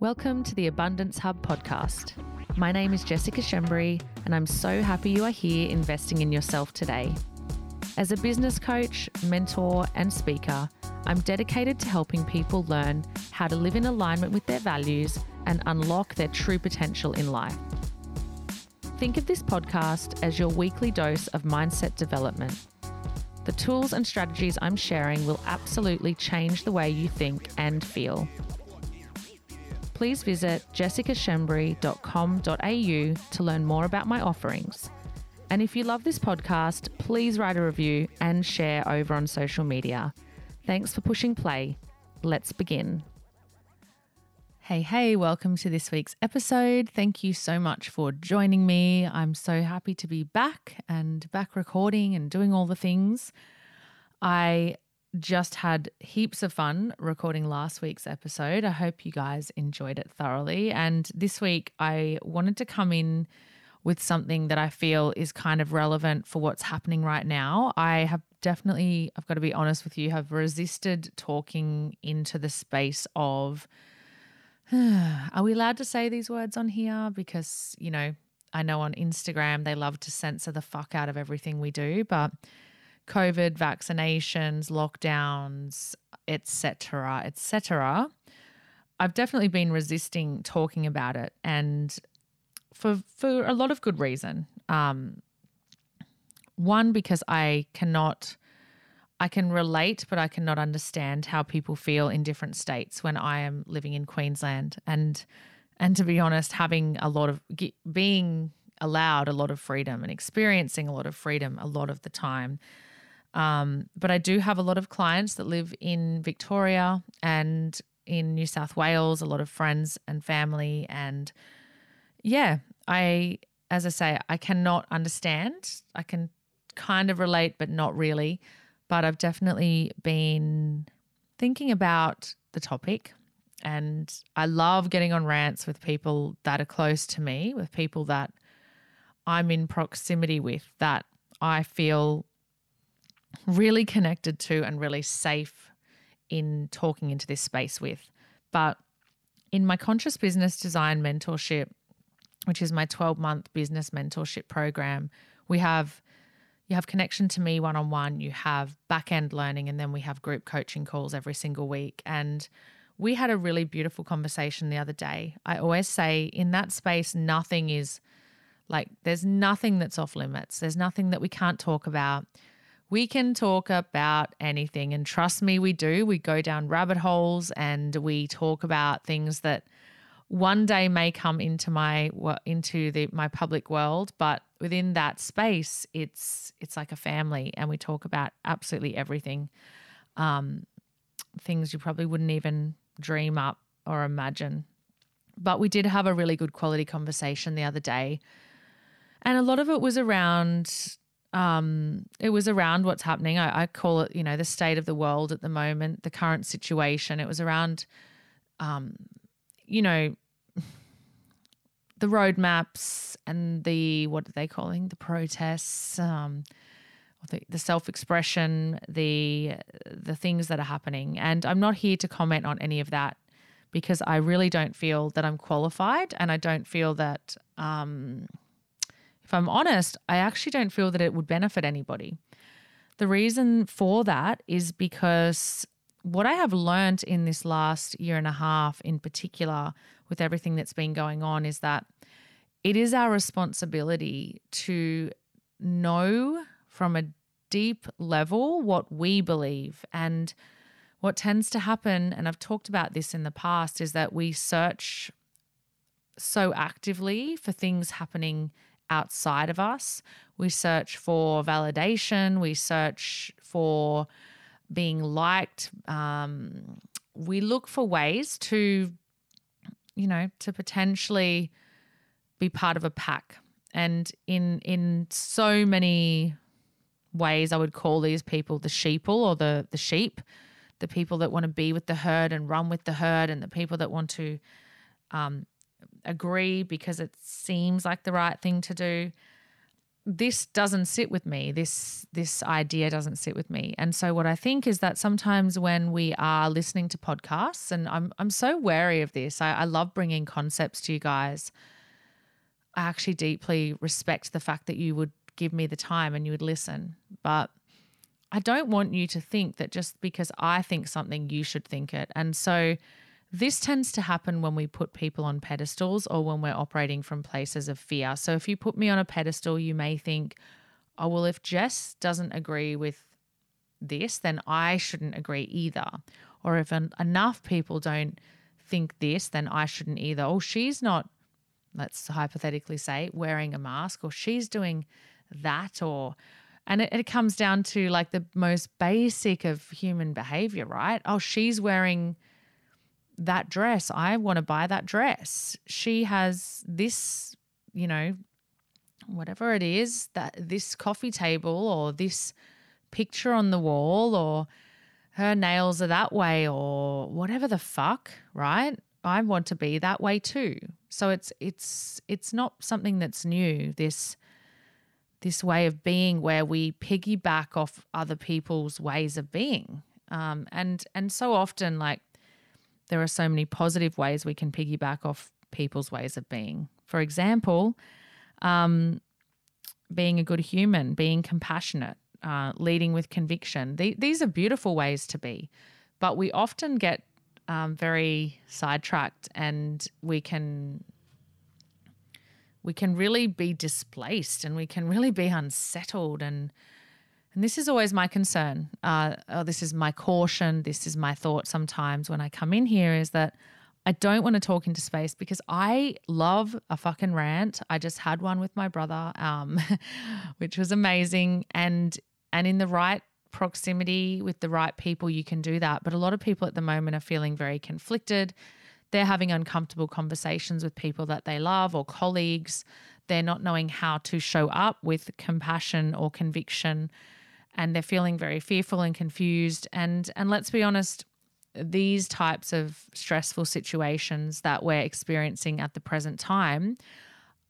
Welcome to the Abundance Hub podcast. My name is Jessica Schembri, and I'm so happy you are here investing in yourself today. As a business coach, mentor, and speaker, I'm dedicated to helping people learn how to live in alignment with their values and unlock their true potential in life. Think of this podcast as your weekly dose of mindset development. The tools and strategies I'm sharing will absolutely change the way you think and feel please visit jessicaschembri.com.au to learn more about my offerings. And if you love this podcast, please write a review and share over on social media. Thanks for pushing play. Let's begin. Hey, hey, welcome to this week's episode. Thank you so much for joining me. I'm so happy to be back and back recording and doing all the things. I just had heaps of fun recording last week's episode. I hope you guys enjoyed it thoroughly. And this week, I wanted to come in with something that I feel is kind of relevant for what's happening right now. I have definitely, I've got to be honest with you, have resisted talking into the space of, are we allowed to say these words on here? Because, you know, I know on Instagram they love to censor the fuck out of everything we do, but COVID, vaccinations, lockdowns, etc., etc. I've definitely been resisting talking about it, and for for a lot of good reason. Um, one because I cannot, I can relate, but I cannot understand how people feel in different states when I am living in Queensland, and and to be honest, having a lot of being allowed a lot of freedom and experiencing a lot of freedom a lot of the time um, but I do have a lot of clients that live in Victoria and in New South Wales, a lot of friends and family. And yeah, I, as I say, I cannot understand. I can kind of relate, but not really. But I've definitely been thinking about the topic. And I love getting on rants with people that are close to me, with people that I'm in proximity with, that I feel really connected to and really safe in talking into this space with. But in my conscious business design mentorship, which is my 12 month business mentorship program, we have you have connection to me one on one, you have back end learning, and then we have group coaching calls every single week. And we had a really beautiful conversation the other day. I always say in that space, nothing is like, there's nothing that's off limits. There's nothing that we can't talk about we can talk about anything. And trust me, we do. We go down rabbit holes and we talk about things that one day may come into my into the my public world but within that space it's it's like a family and we talk about absolutely everything um, things you probably wouldn't even dream up or imagine but we did have a really good quality conversation the other day and a lot of it was around um, it was around what's happening. I, I, call it, you know, the state of the world at the moment, the current situation. It was around, um, you know, the roadmaps and the what are they calling the protests, um, the, the self-expression, the the things that are happening. And I'm not here to comment on any of that because I really don't feel that I'm qualified, and I don't feel that. Um, if I'm honest, I actually don't feel that it would benefit anybody. The reason for that is because what I have learned in this last year and a half, in particular, with everything that's been going on, is that it is our responsibility to know from a deep level what we believe. And what tends to happen, and I've talked about this in the past, is that we search so actively for things happening outside of us. We search for validation, we search for being liked. Um, we look for ways to, you know, to potentially be part of a pack. And in in so many ways, I would call these people the sheeple or the the sheep, the people that want to be with the herd and run with the herd, and the people that want to um, agree because it seems like the right thing to do. this doesn't sit with me. This this idea doesn't sit with me. And so what I think is that sometimes when we are listening to podcasts, and I'm I'm so wary of this. I, I love bringing concepts to you guys. I actually deeply respect the fact that you would give me the time and you would listen. But I don't want you to think that just because I think something, you should think it. And so this tends to happen when we put people on pedestals or when we're operating from places of fear. So if you put me on a pedestal, you may think, oh, well, if Jess doesn't agree with this, then I shouldn't agree either. Or if an, enough people don't think this, then I shouldn't either. Oh, she's not, let's hypothetically say, wearing a mask, or she's doing that, or and it, it, comes down to like the most basic of human behavior, right? Oh, she's wearing that dress. I want to buy that dress. She has this, you know, whatever it is, that this coffee table or this picture on the wall or her nails are that way or whatever the fuck, right? I want to be that way too. So it's it's it's not something that's new. This this way of being where we piggyback off other people's ways of being. Um, and and so often like there are so many positive ways we can piggyback off people's ways of being. For example, um, being a good human, being compassionate, uh, leading with conviction. The, these are beautiful ways to be, but we often get um, very sidetracked and we can we can really be displaced and we can really be unsettled and and this is always my concern. Uh, oh, this is my caution. This is my thought sometimes when I come in here is that I don't want to talk into space because I love a fucking rant. I just had one with my brother, um, which was amazing. And and in the right proximity with the right people, you can do that. But a lot of people at the moment are feeling very conflicted. They're having uncomfortable conversations with people that they love or colleagues. They're not knowing how to show up with compassion or conviction and they're feeling very fearful and confused. And and let's be honest, these types of stressful situations that we're experiencing at the present time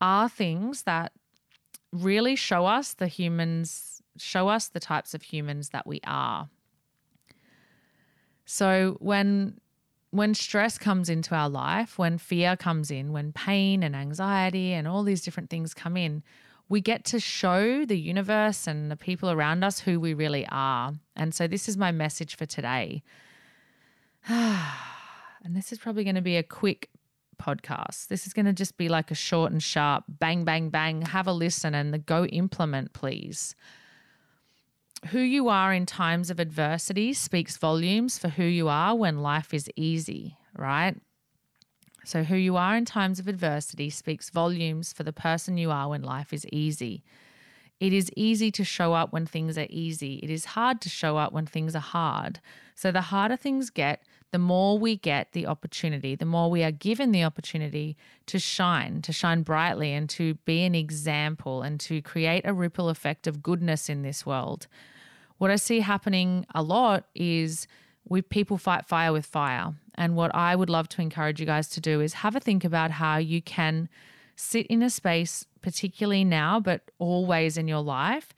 are things that really show us the humans, show us the types of humans that we are. So when when stress comes into our life, when fear comes in, when pain and anxiety and all these different things come in, we get to show the universe and the people around us who we really are. And so, this is my message for today. and this is probably going to be a quick podcast. This is going to just be like a short and sharp bang, bang, bang. Have a listen and the go implement, please. Who you are in times of adversity speaks volumes for who you are when life is easy, right? So, who you are in times of adversity speaks volumes for the person you are when life is easy. It is easy to show up when things are easy. It is hard to show up when things are hard. So, the harder things get, the more we get the opportunity, the more we are given the opportunity to shine, to shine brightly, and to be an example and to create a ripple effect of goodness in this world. What I see happening a lot is we people fight fire with fire. And what I would love to encourage you guys to do is have a think about how you can sit in a space, particularly now, but always in your life,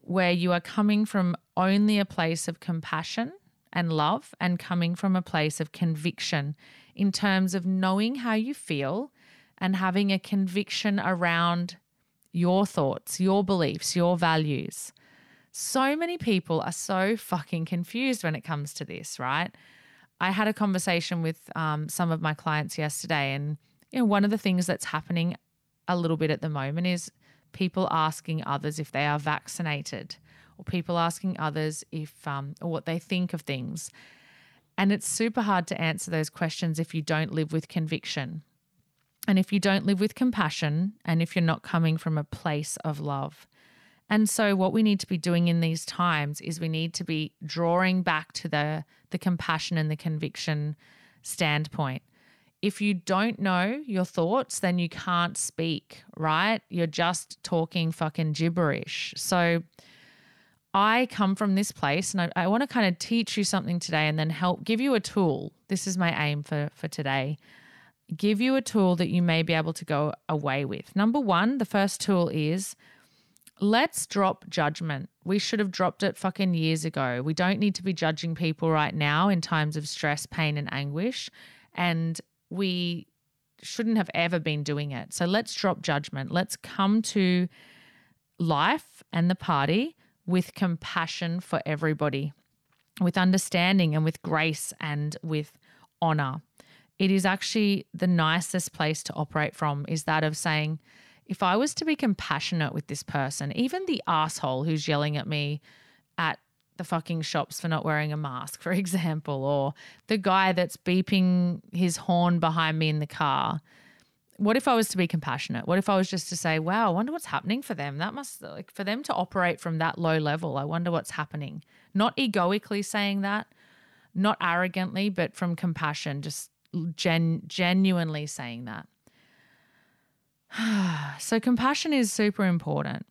where you are coming from only a place of compassion and love and coming from a place of conviction in terms of knowing how you feel and having a conviction around your thoughts, your beliefs, your values. So many people are so fucking confused when it comes to this, right? I had a conversation with um, some of my clients yesterday, and you know, one of the things that's happening a little bit at the moment is people asking others if they are vaccinated, or people asking others if um, or what they think of things. And it's super hard to answer those questions if you don't live with conviction. And if you don't live with compassion, and if you're not coming from a place of love. And so, what we need to be doing in these times is we need to be drawing back to the, the compassion and the conviction standpoint. If you don't know your thoughts, then you can't speak, right? You're just talking fucking gibberish. So, I come from this place and I, I want to kind of teach you something today and then help give you a tool. This is my aim for, for today. Give you a tool that you may be able to go away with. Number one, the first tool is let's drop judgment. We should have dropped it fucking years ago. We don't need to be judging people right now in times of stress, pain, and anguish. And we shouldn't have ever been doing it. So let's drop judgment. Let's come to life and the party with compassion for everybody, with understanding and with grace and with honor. It is actually the nicest place to operate from, is that of saying, if I was to be compassionate with this person, even the asshole who's yelling at me at the fucking shops for not wearing a mask, for example, or the guy that's beeping his horn behind me in the car. What if I was to be compassionate? What if I was just to say, wow, I wonder what's happening for them? That must, like, for them to operate from that low level, I wonder what's happening. Not egoically saying that, not arrogantly, but from compassion, just gen- genuinely saying that. so, compassion is super important.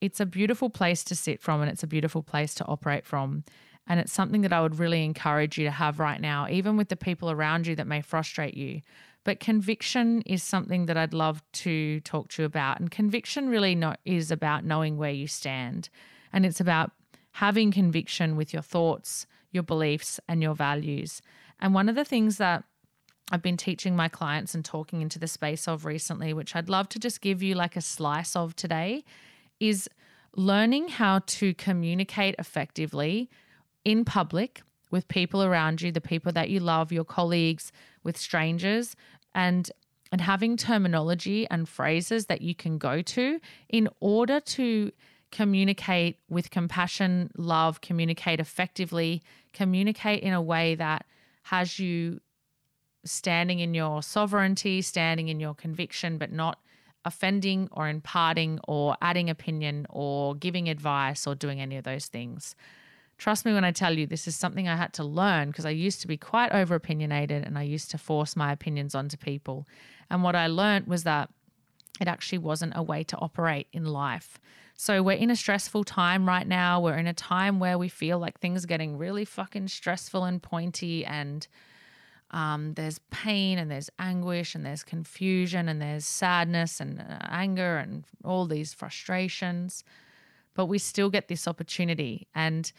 It's a beautiful place to sit from and it's a beautiful place to operate from. And it's something that I would really encourage you to have right now, even with the people around you that may frustrate you. But conviction is something that I'd love to talk to you about. And conviction really no- is about knowing where you stand. And it's about having conviction with your thoughts, your beliefs, and your values. And one of the things that I've been teaching my clients and talking into the space of recently, which I'd love to just give you like a slice of today, is learning how to communicate effectively in public with people around you, the people that you love, your colleagues, with strangers, and and having terminology and phrases that you can go to in order to communicate with compassion, love, communicate effectively, communicate in a way that has you standing in your sovereignty, standing in your conviction, but not offending or imparting or adding opinion or giving advice or doing any of those things. Trust me when I tell you, this is something I had to learn because I used to be quite over opinionated and I used to force my opinions onto people. And what I learned was that it actually wasn't a way to operate in life. So we're in a stressful time right now. We're in a time where we feel like things are getting really fucking stressful and pointy and um, there's pain and there's anguish and there's confusion and there's sadness and uh, anger and all these frustrations. But we still get this opportunity. And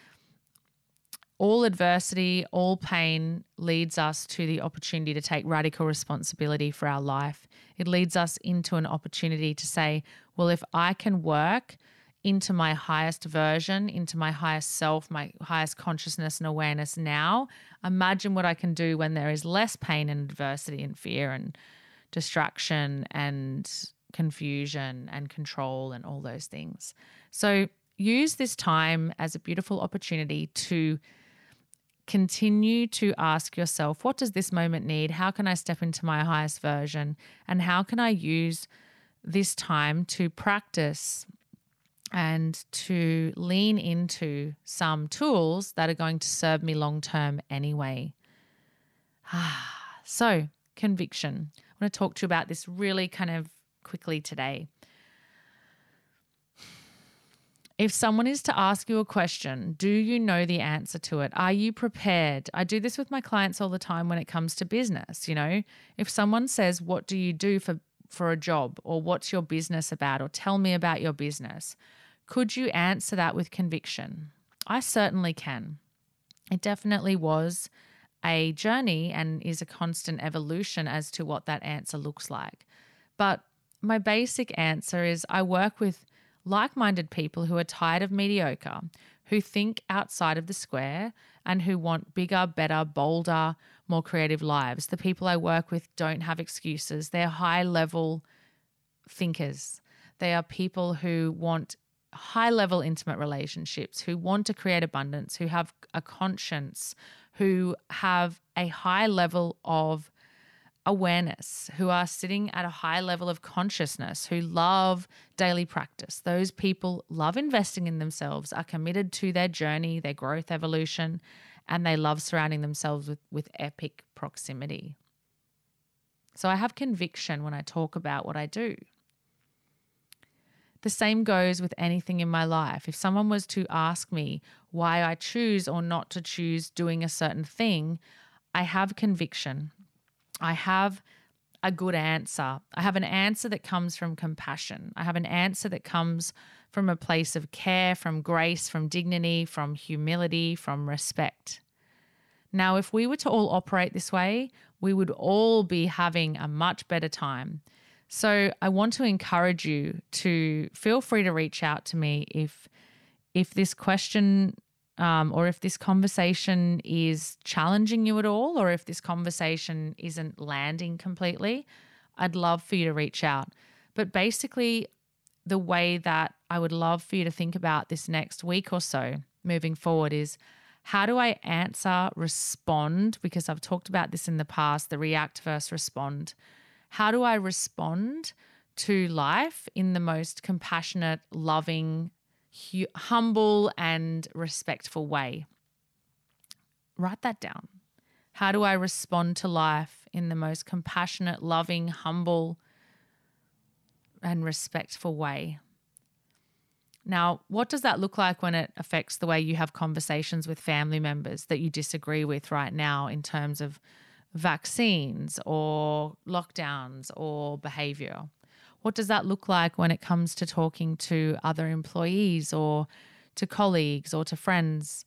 all adversity, all pain leads us to the opportunity to take radical responsibility for our life. It leads us into an opportunity to say, well, if I can work into my highest version, into my highest self, my highest consciousness and awareness now. Imagine what I can do when there is less pain and adversity and fear and distraction and confusion and control and all those things. So use this time as a beautiful opportunity to continue to ask yourself what does this moment need? How can I step into my highest version? And how can I use this time to practice and to lean into some tools that are going to serve me long term anyway. Ah, so, conviction. I want to talk to you about this really kind of quickly today. If someone is to ask you a question, do you know the answer to it? Are you prepared? I do this with my clients all the time when it comes to business, you know. If someone says, "What do you do for for a job?" or "What's your business about?" or "Tell me about your business." Could you answer that with conviction? I certainly can. It definitely was a journey and is a constant evolution as to what that answer looks like. But my basic answer is I work with like minded people who are tired of mediocre, who think outside of the square, and who want bigger, better, bolder, more creative lives. The people I work with don't have excuses. They're high level thinkers. They are people who want high level intimate relationships, who want to create abundance, who have a conscience, who have a high level of awareness, who are sitting at a high level of consciousness, who love daily practice. Those people love investing in themselves, are committed to their journey, their growth, evolution, and they love surrounding themselves with, with epic proximity. So I have conviction when I talk about what I do. The same goes with anything in my life. If someone was to ask me why I choose or not to choose doing a certain thing, I have conviction. I have a good answer. I have an answer that comes from compassion. I have an answer that comes from a place of care, from grace, from dignity, from humility, from respect. Now, if we were to all operate this way, we would all be having a much better time. So, I want to encourage you to feel free to reach out to me if if this question um, or if this conversation is challenging you at all, or if this conversation isn't landing completely, I'd love for you to reach out. But basically, the way that I would love for you to think about this next week or so moving forward is how do I answer, respond? Because I've talked about this in the past the react versus respond. How do I respond to life in the most compassionate, loving, hu- humble and respectful way. Write that down. How do I respond to life in the most compassionate, loving, humble, and respectful way? Now, what does that look like when it affects the way you have conversations with family members that you disagree with right now in terms of vaccines or lockdowns or behavior? What does that look like when it comes to talking to other employees or to colleagues or to friends?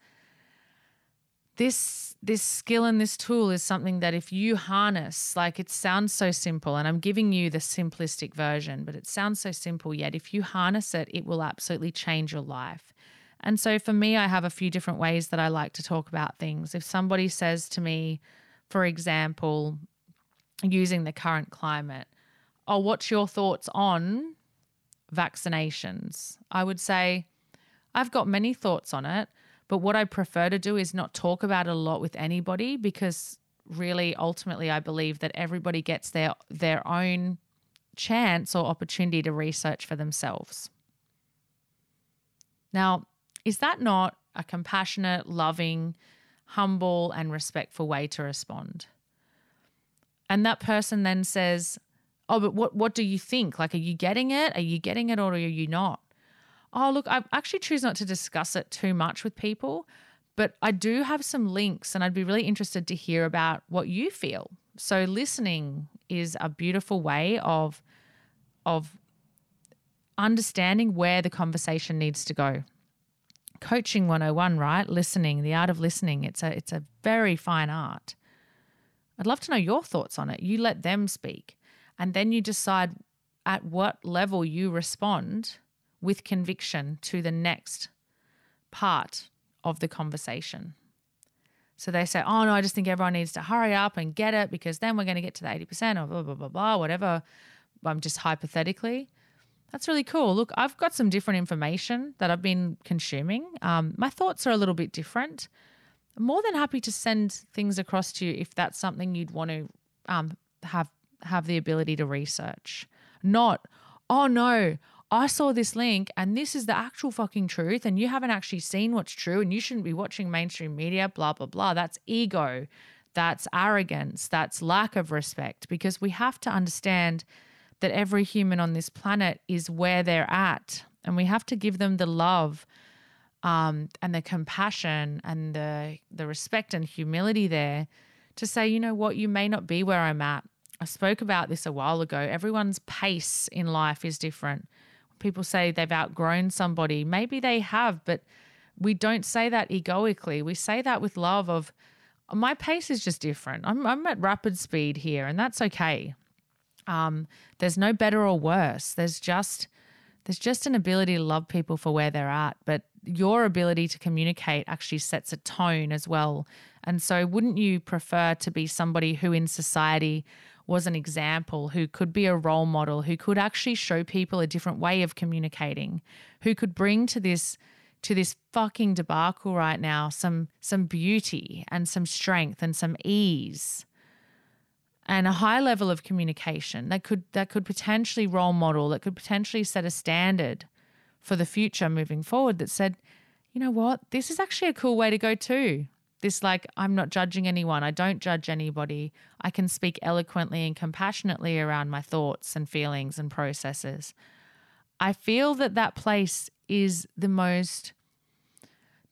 This this skill and this tool is something that if you harness, like it sounds so simple, and I'm giving you the simplistic version, but it sounds so simple, yet if you harness it, it will absolutely change your life. And so for me, I have a few different ways that I like to talk about things. If somebody says to me, for example, using the current climate, oh, what's your thoughts on vaccinations? I would say, I've got many thoughts on it, but what I prefer to do is not talk about it a lot with anybody because really ultimately I believe that everybody gets their their own chance or opportunity to research for themselves. Now, is that not a compassionate, loving, humble and respectful way to respond? And that person then says, oh, but what what do you think? Like, are you getting it? Are you getting it or are you not? Oh, look, I actually choose not to discuss it too much with people, but I do have some links and I'd be really interested to hear about what you feel. So listening is a beautiful way of of understanding where the conversation needs to go. Coaching 101, right? Listening, the art of listening. It's a it's a very fine art. I'd love to know your thoughts on it. You let them speak. And then you decide at what level you respond with conviction to the next part of the conversation. So they say, oh no, I just think everyone needs to hurry up and get it because then we're going to get to the 80% or blah, blah, blah, blah, whatever. I'm just hypothetically. That's really cool. Look, I've got some different information that I've been consuming. Um, my thoughts are a little bit different. I'm more than happy to send things across to you if that's something you'd want to um, have have the ability to research. Not, oh no, I saw this link and this is the actual fucking truth, and you haven't actually seen what's true, and you shouldn't be watching mainstream media, blah, blah, blah. That's ego. That's arrogance. That's lack of respect because we have to understand that every human on this planet is where they're at, and we have to give them the love. Um, and the compassion and the the respect and humility there to say, you know what, you may not be where I'm at, I spoke about this a while ago. Everyone's pace in life is different. People say they've outgrown somebody. Maybe they have, but we don't say that egoically. We say that with love of my pace is just different. I'm, I'm at rapid speed here, and that's okay. Um, there's no better or worse. There's just there's just an ability to love people for where they're at, but your ability to communicate actually sets a tone as well. And so, wouldn't you prefer to be somebody who in society was an example, who could be a role model, who could actually show people a different way of communicating, who could bring to this to this fucking debacle right now some some beauty and some strength and some ease and a high level of communication that could that could potentially role model that could potentially set a standard for the future moving forward that said you know what this is actually a cool way to go too this like I'm not judging anyone. I don't judge anybody. I can speak eloquently and compassionately around my thoughts and feelings and processes. I feel that that place is the most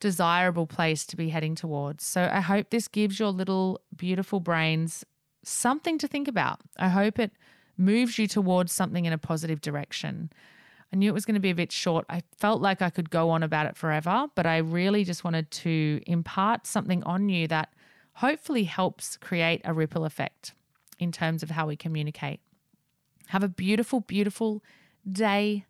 desirable place to be heading towards. So I hope this gives your little beautiful brains something to think about. I hope it moves you towards something in a positive direction. I knew it was going to be a bit short. I felt like I could go on about it forever, but I really just wanted to impart something on you that hopefully helps create a ripple effect in terms of how we communicate. Have a beautiful, beautiful day,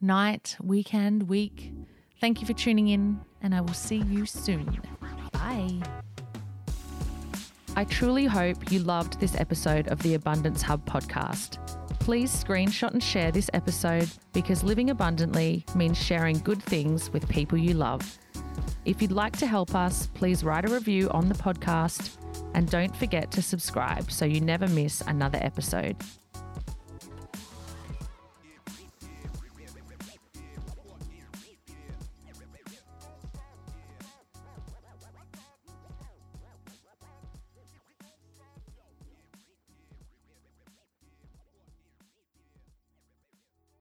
night, weekend, week. Thank you for tuning in, and I will see you soon. Bye. I truly hope you loved this episode of the Abundance Hub podcast. Please screenshot and share this episode because living abundantly means sharing good things with people you love. If you'd like to help us, please write a review on the podcast and don't forget to subscribe so you never miss another episode.